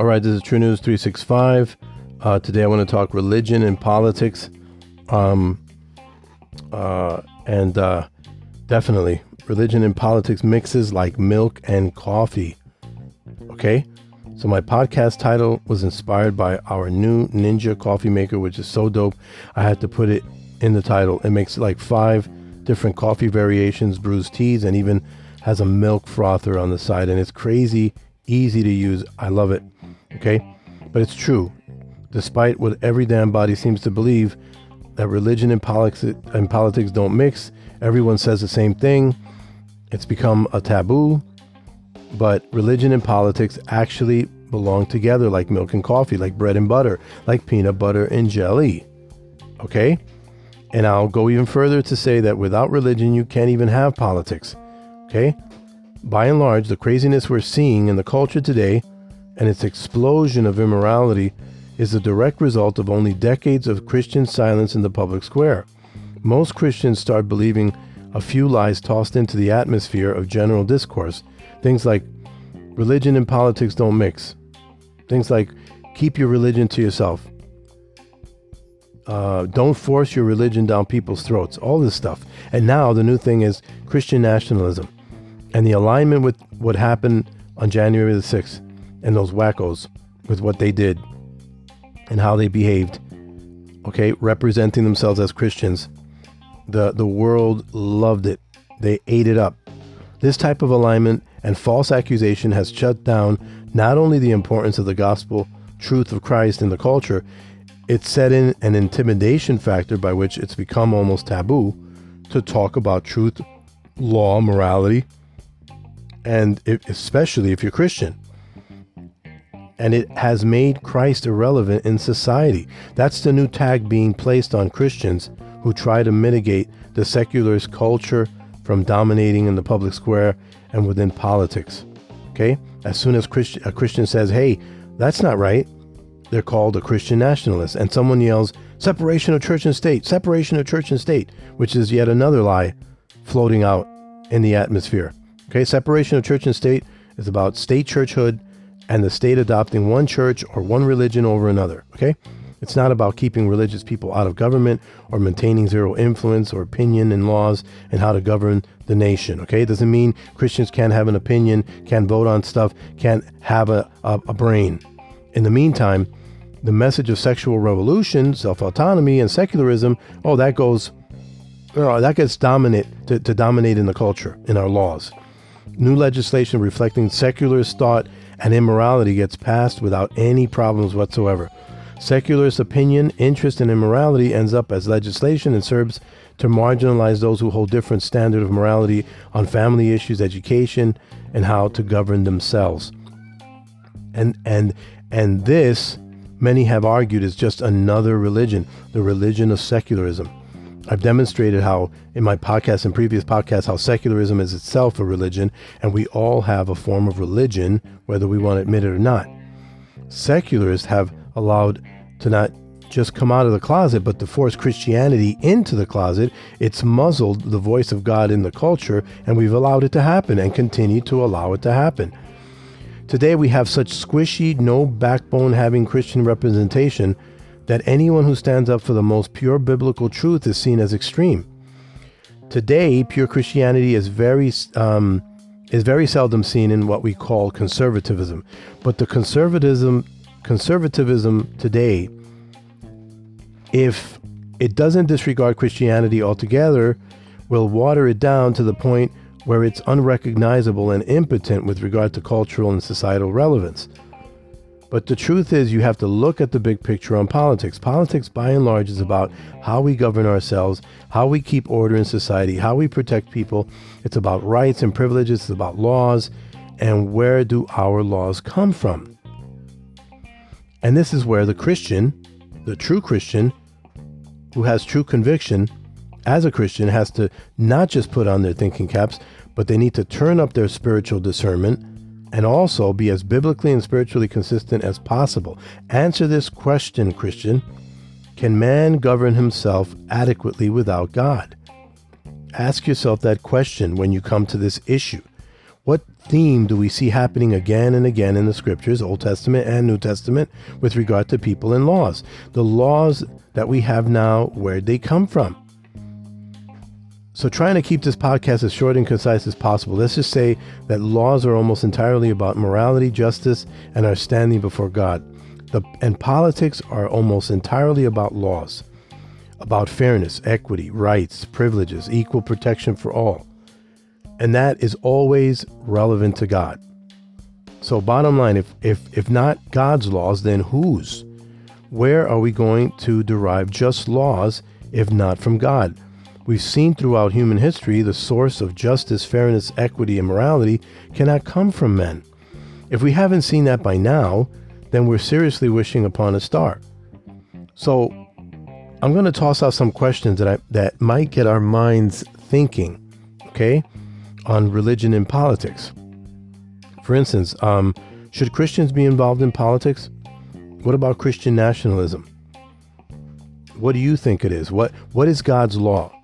All right, this is True News 365. Uh, today I want to talk religion and politics. Um, uh, and uh, definitely, religion and politics mixes like milk and coffee. Okay? So, my podcast title was inspired by our new Ninja coffee maker, which is so dope. I had to put it in the title. It makes like five different coffee variations, brews teas, and even has a milk frother on the side. And it's crazy easy to use. I love it. Okay? But it's true. Despite what every damn body seems to believe, that religion and and politics don't mix, everyone says the same thing. It's become a taboo. But religion and politics actually belong together like milk and coffee, like bread and butter, like peanut butter and jelly. Okay? And I'll go even further to say that without religion, you can't even have politics. Okay? By and large, the craziness we're seeing in the culture today and its explosion of immorality is the direct result of only decades of Christian silence in the public square. Most Christians start believing a few lies tossed into the atmosphere of general discourse Things like religion and politics don't mix. Things like keep your religion to yourself. Uh, don't force your religion down people's throats. All this stuff. And now the new thing is Christian nationalism and the alignment with what happened on January the 6th and those wackos with what they did and how they behaved. Okay, representing themselves as Christians. The the world loved it. They ate it up. This type of alignment and false accusation has shut down not only the importance of the gospel truth of Christ in the culture, it's set in an intimidation factor by which it's become almost taboo to talk about truth, law, morality, and if, especially if you're Christian. And it has made Christ irrelevant in society. That's the new tag being placed on Christians who try to mitigate the secularist culture from dominating in the public square and within politics. Okay? As soon as Christ- a Christian says, hey, that's not right, they're called a Christian nationalist. And someone yells, separation of church and state, separation of church and state, which is yet another lie floating out in the atmosphere. Okay? Separation of church and state is about state churchhood and the state adopting one church or one religion over another. Okay? It's not about keeping religious people out of government or maintaining zero influence or opinion in laws and how to govern the nation. Okay, it doesn't mean Christians can't have an opinion, can't vote on stuff, can't have a, a, a brain. In the meantime, the message of sexual revolution, self autonomy, and secularism, oh, that goes, that gets dominant to, to dominate in the culture, in our laws. New legislation reflecting secularist thought and immorality gets passed without any problems whatsoever. Secularist opinion, interest, and immorality ends up as legislation and serves to marginalize those who hold different standard of morality on family issues, education, and how to govern themselves. And and and this, many have argued, is just another religion, the religion of secularism. I've demonstrated how, in my podcast and previous podcasts, how secularism is itself a religion, and we all have a form of religion, whether we want to admit it or not. Secularists have allowed to not just come out of the closet, but to force Christianity into the closet. It's muzzled the voice of God in the culture, and we've allowed it to happen and continue to allow it to happen. Today, we have such squishy, no backbone having Christian representation that anyone who stands up for the most pure biblical truth is seen as extreme. Today, pure Christianity is very um, is very seldom seen in what we call conservatism, but the conservatism conservatism today, if it doesn't disregard Christianity altogether, will water it down to the point where it's unrecognizable and impotent with regard to cultural and societal relevance. But the truth is, you have to look at the big picture on politics. Politics, by and large, is about how we govern ourselves, how we keep order in society, how we protect people. It's about rights and privileges, it's about laws, and where do our laws come from? And this is where the Christian, the true Christian, who has true conviction as a Christian, has to not just put on their thinking caps, but they need to turn up their spiritual discernment and also be as biblically and spiritually consistent as possible. Answer this question, Christian Can man govern himself adequately without God? Ask yourself that question when you come to this issue. What theme do we see happening again and again in the scriptures, Old Testament and New Testament, with regard to people and laws? The laws that we have now, where'd they come from? So, trying to keep this podcast as short and concise as possible, let's just say that laws are almost entirely about morality, justice, and our standing before God. The, and politics are almost entirely about laws, about fairness, equity, rights, privileges, equal protection for all. And that is always relevant to God. So, bottom line, if, if, if not God's laws, then whose? Where are we going to derive just laws if not from God? We've seen throughout human history the source of justice, fairness, equity, and morality cannot come from men. If we haven't seen that by now, then we're seriously wishing upon a star. So, I'm going to toss out some questions that I, that might get our minds thinking, okay, on religion and politics. For instance, um, should Christians be involved in politics? What about Christian nationalism? What do you think it is? What what is God's law?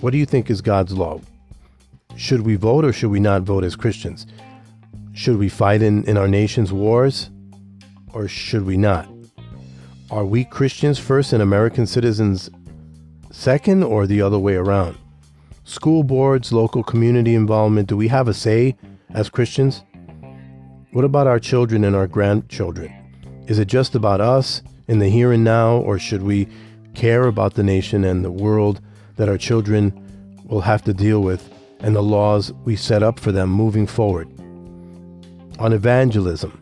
What do you think is God's law? Should we vote or should we not vote as Christians? Should we fight in, in our nation's wars or should we not? Are we Christians first and American citizens second or the other way around? School boards, local community involvement, do we have a say as Christians? What about our children and our grandchildren? Is it just about us in the here and now, or should we care about the nation and the world that our children will have to deal with and the laws we set up for them moving forward. On evangelism,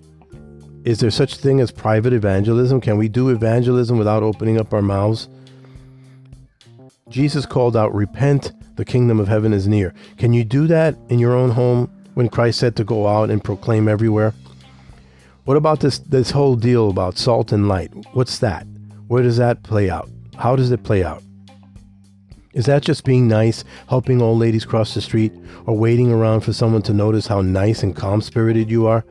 is there such thing as private evangelism? Can we do evangelism without opening up our mouths? Jesus called out, Repent, the kingdom of heaven is near. Can you do that in your own home when Christ said to go out and proclaim everywhere? What about this, this whole deal about salt and light? What's that? Where does that play out? How does it play out? Is that just being nice, helping old ladies cross the street, or waiting around for someone to notice how nice and calm spirited you are?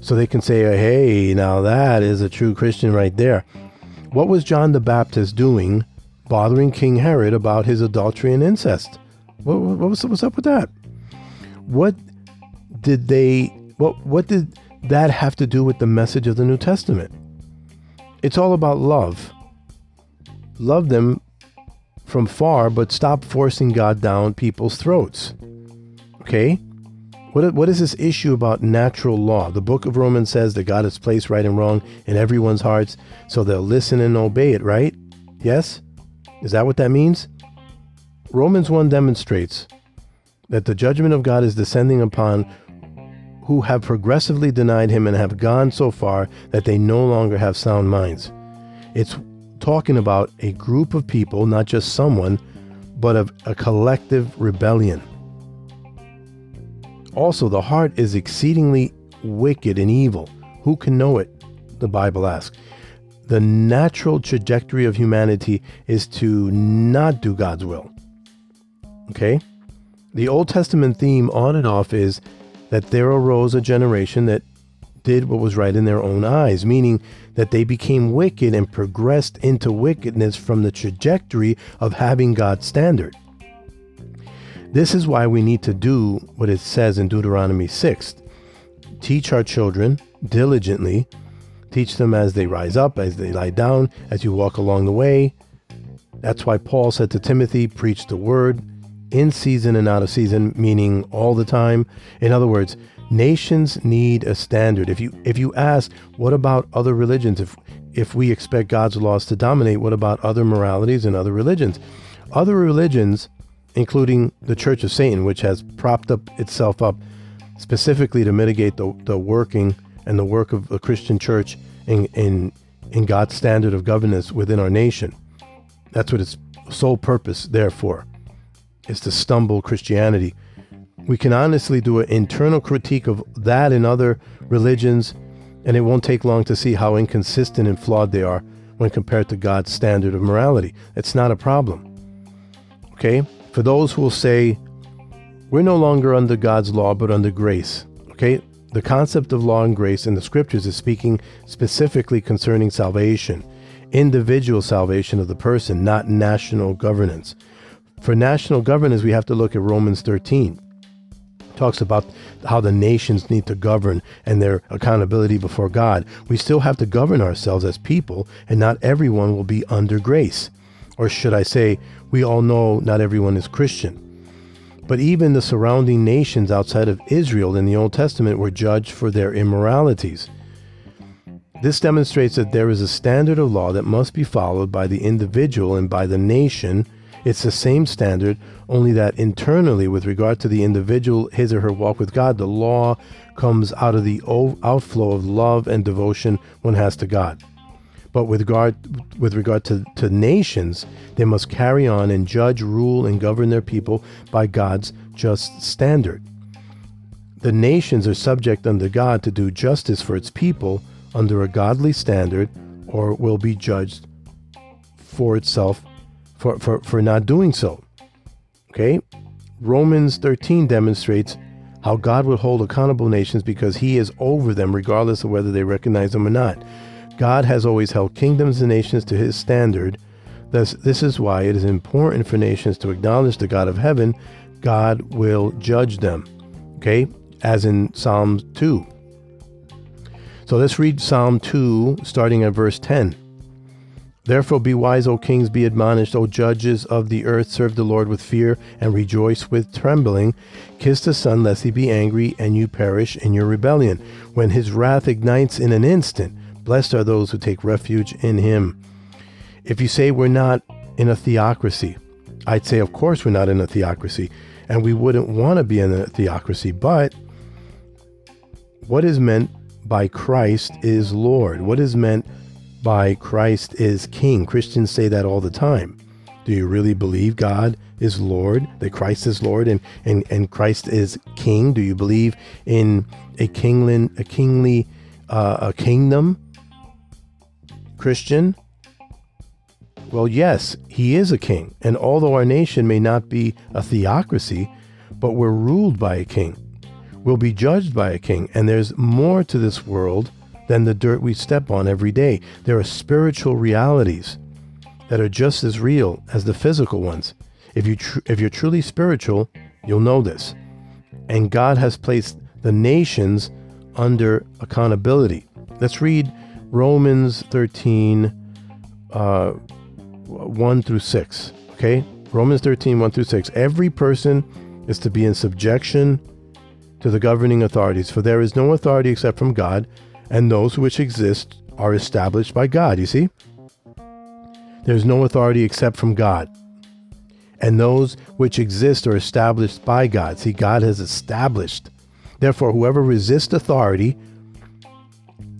So they can say, hey, now that is a true Christian right there. What was John the Baptist doing bothering King Herod about his adultery and incest? What, what was, what's up with that? What did they, what, what did that have to do with the message of the New Testament? It's all about love. Love them from far, but stop forcing God down people's throats. Okay? What, what is this issue about natural law? The book of Romans says that God has placed right and wrong in everyone's hearts, so they'll listen and obey it, right? Yes? Is that what that means? Romans 1 demonstrates that the judgment of God is descending upon who have progressively denied him and have gone so far that they no longer have sound minds. It's talking about a group of people, not just someone, but of a collective rebellion. Also, the heart is exceedingly wicked and evil. Who can know it? The Bible asks. The natural trajectory of humanity is to not do God's will. Okay? The Old Testament theme on and off is that there arose a generation that did what was right in their own eyes, meaning that they became wicked and progressed into wickedness from the trajectory of having God's standard. This is why we need to do what it says in Deuteronomy 6 teach our children diligently, teach them as they rise up, as they lie down, as you walk along the way. That's why Paul said to Timothy, preach the word in season and out of season, meaning all the time. In other words, Nations need a standard. If you if you ask, what about other religions? If if we expect God's laws to dominate, what about other moralities and other religions? Other religions, including the Church of Satan, which has propped up itself up specifically to mitigate the, the working and the work of the Christian church in, in in God's standard of governance within our nation. That's what its sole purpose, therefore, is to stumble Christianity we can honestly do an internal critique of that and other religions, and it won't take long to see how inconsistent and flawed they are when compared to God's standard of morality. It's not a problem. Okay? For those who will say, we're no longer under God's law, but under grace. Okay? The concept of law and grace in the scriptures is speaking specifically concerning salvation, individual salvation of the person, not national governance. For national governance, we have to look at Romans 13. Talks about how the nations need to govern and their accountability before God. We still have to govern ourselves as people, and not everyone will be under grace. Or should I say, we all know not everyone is Christian. But even the surrounding nations outside of Israel in the Old Testament were judged for their immoralities. This demonstrates that there is a standard of law that must be followed by the individual and by the nation. It's the same standard, only that internally, with regard to the individual, his or her walk with God, the law comes out of the outflow of love and devotion one has to God. But with regard, with regard to, to nations, they must carry on and judge, rule, and govern their people by God's just standard. The nations are subject under God to do justice for its people under a godly standard or will be judged for itself for, for, for not doing so. Okay? Romans 13 demonstrates how God will hold accountable nations because he is over them regardless of whether they recognize him or not. God has always held kingdoms and nations to his standard. Thus, this is why it is important for nations to acknowledge the God of heaven. God will judge them. Okay? As in Psalm 2. So let's read Psalm 2, starting at verse 10. Therefore be wise, O kings, be admonished, O judges of the earth, serve the Lord with fear and rejoice with trembling. Kiss the Son, lest he be angry and you perish in your rebellion. When his wrath ignites in an instant, blessed are those who take refuge in him. If you say we're not in a theocracy, I'd say, of course, we're not in a theocracy, and we wouldn't want to be in a theocracy, but what is meant by Christ is Lord. What is meant by Christ is King? Christians say that all the time. Do you really believe God is Lord, that Christ is Lord and, and, and Christ is King? Do you believe in a kingly, a kingly uh, a kingdom? Christian? Well, yes, he is a king. And although our nation may not be a theocracy, but we're ruled by a king we'll be judged by a king. And there's more to this world than the dirt we step on every day. There are spiritual realities that are just as real as the physical ones. If you tr- if you're truly spiritual, you'll know this. And God has placed the nations under accountability. Let's read Romans 13, uh, 1 through 6. Okay? Romans 13, 1 through 6. Every person is to be in subjection to the governing authorities, for there is no authority except from God, and those which exist are established by God. You see? There is no authority except from God. And those which exist are established by God. See, God has established. Therefore, whoever resists authority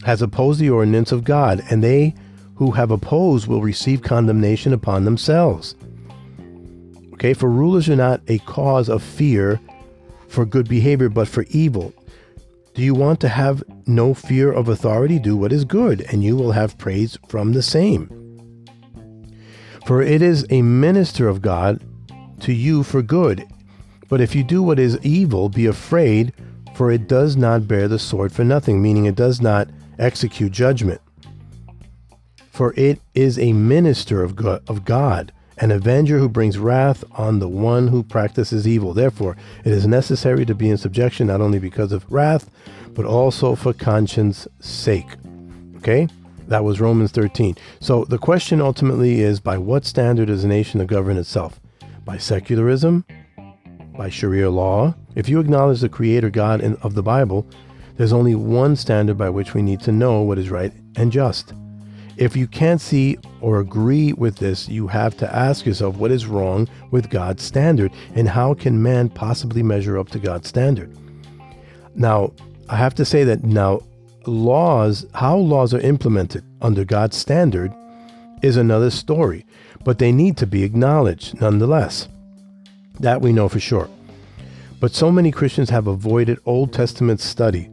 has opposed the ordinance of God, and they who have opposed will receive condemnation upon themselves. Okay, for rulers are not a cause of fear for good behavior, but for evil. Do you want to have no fear of authority? Do what is good, and you will have praise from the same. For it is a minister of God to you for good. But if you do what is evil, be afraid, for it does not bear the sword for nothing, meaning it does not execute judgment. For it is a minister of God, an avenger who brings wrath on the one who practices evil. Therefore, it is necessary to be in subjection not only because of wrath, but also for conscience sake. Okay? That was Romans 13. So the question ultimately is by what standard is a nation to govern itself? By secularism? By Sharia law? If you acknowledge the creator God in, of the Bible, there's only one standard by which we need to know what is right and just. If you can't see or agree with this, you have to ask yourself what is wrong with God's standard and how can man possibly measure up to God's standard? Now, I have to say that now laws, how laws are implemented under God's standard is another story, but they need to be acknowledged nonetheless. That we know for sure. But so many Christians have avoided Old Testament study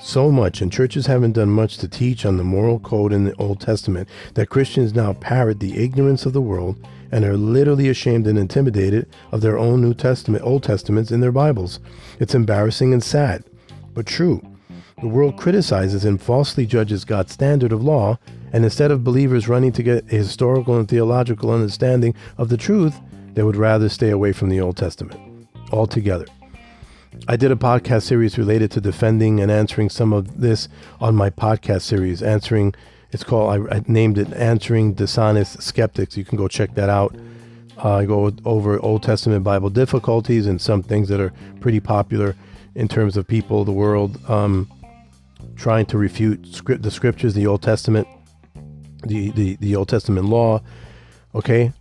so much, and churches haven't done much to teach on the moral code in the Old Testament, that Christians now parrot the ignorance of the world and are literally ashamed and intimidated of their own New Testament, Old Testaments in their Bibles. It's embarrassing and sad, but true. The world criticizes and falsely judges God's standard of law, and instead of believers running to get a historical and theological understanding of the truth, they would rather stay away from the Old Testament altogether. I did a podcast series related to defending and answering some of this on my podcast series. Answering, it's called, I, I named it Answering Dishonest Skeptics. You can go check that out. Uh, I go over Old Testament Bible difficulties and some things that are pretty popular in terms of people, the world, um, trying to refute script, the scriptures, the Old Testament, the, the, the Old Testament law. Okay.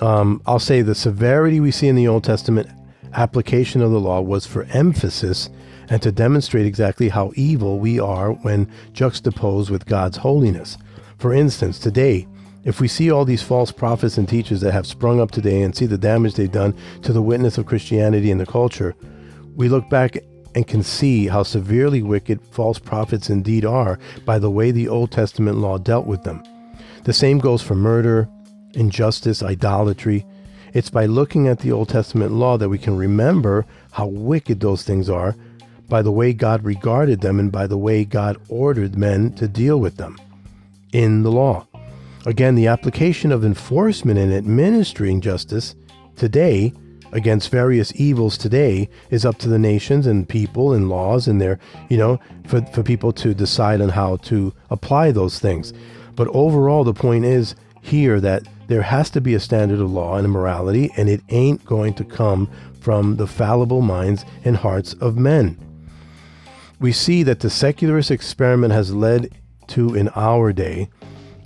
Um, I'll say the severity we see in the Old Testament application of the law was for emphasis and to demonstrate exactly how evil we are when juxtaposed with God's holiness. For instance, today, if we see all these false prophets and teachers that have sprung up today and see the damage they've done to the witness of Christianity and the culture, we look back and can see how severely wicked false prophets indeed are by the way the Old Testament law dealt with them. The same goes for murder, injustice, idolatry, it's by looking at the Old Testament law that we can remember how wicked those things are by the way God regarded them and by the way God ordered men to deal with them in the law. Again, the application of enforcement and administering justice today against various evils today is up to the nations and people and laws and their, you know, for, for people to decide on how to apply those things. But overall, the point is here that there has to be a standard of law and morality, and it ain't going to come from the fallible minds and hearts of men. We see that the secularist experiment has led to in our day,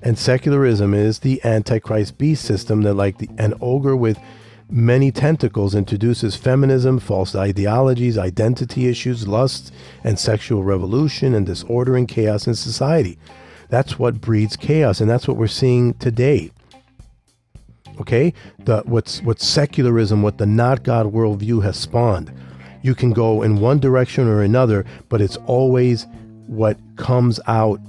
and secularism is the antichrist beast system that, like the, an ogre with many tentacles, introduces feminism, false ideologies, identity issues, lust, and sexual revolution and disorder and chaos in society. That's what breeds chaos, and that's what we're seeing today. Okay, the what's what secularism, what the not God worldview has spawned. You can go in one direction or another, but it's always what comes out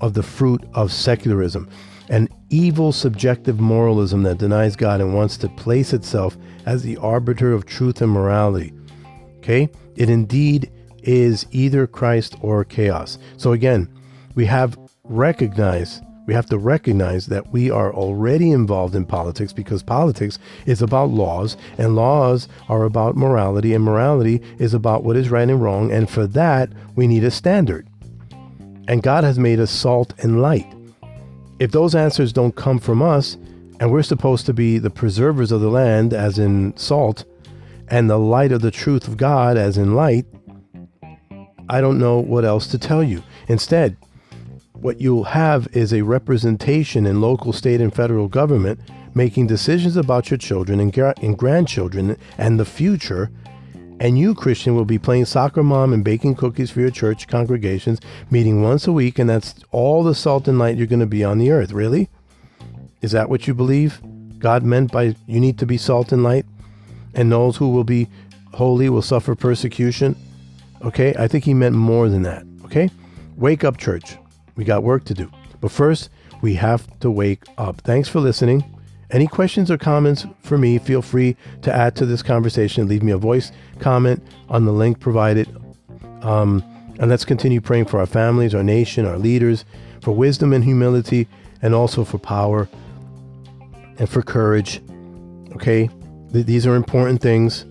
of the fruit of secularism. An evil subjective moralism that denies God and wants to place itself as the arbiter of truth and morality. Okay? It indeed is either Christ or chaos. So again, we have recognized we have to recognize that we are already involved in politics because politics is about laws, and laws are about morality, and morality is about what is right and wrong. And for that, we need a standard. And God has made us salt and light. If those answers don't come from us, and we're supposed to be the preservers of the land, as in salt, and the light of the truth of God, as in light, I don't know what else to tell you. Instead, what you'll have is a representation in local, state, and federal government making decisions about your children and, gra- and grandchildren and the future. And you, Christian, will be playing soccer mom and baking cookies for your church congregations, meeting once a week, and that's all the salt and light you're going to be on the earth. Really? Is that what you believe? God meant by you need to be salt and light? And those who will be holy will suffer persecution? Okay? I think he meant more than that. Okay? Wake up, church. We got work to do. But first, we have to wake up. Thanks for listening. Any questions or comments for me, feel free to add to this conversation. Leave me a voice comment on the link provided. Um, and let's continue praying for our families, our nation, our leaders, for wisdom and humility, and also for power and for courage. Okay? Th- these are important things.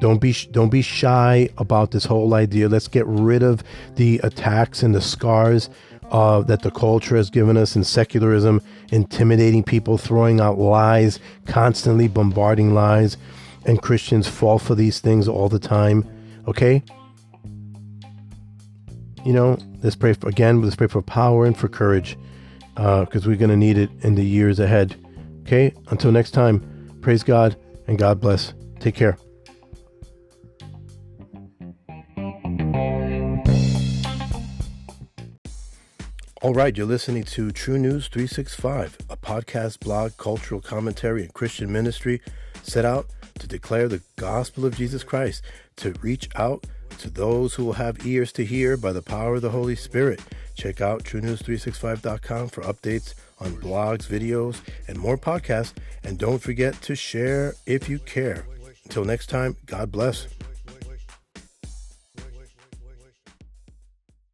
Don't be don't be shy about this whole idea. Let's get rid of the attacks and the scars uh, that the culture has given us in secularism, intimidating people, throwing out lies, constantly bombarding lies, and Christians fall for these things all the time. Okay? You know, let's pray for, again, let's pray for power and for courage because uh, we're going to need it in the years ahead. Okay? Until next time, praise God and God bless. Take care. All right, you're listening to True News 365, a podcast, blog, cultural commentary, and Christian ministry set out to declare the gospel of Jesus Christ, to reach out to those who will have ears to hear by the power of the Holy Spirit. Check out TrueNews365.com for updates on blogs, videos, and more podcasts. And don't forget to share if you care. Until next time, God bless.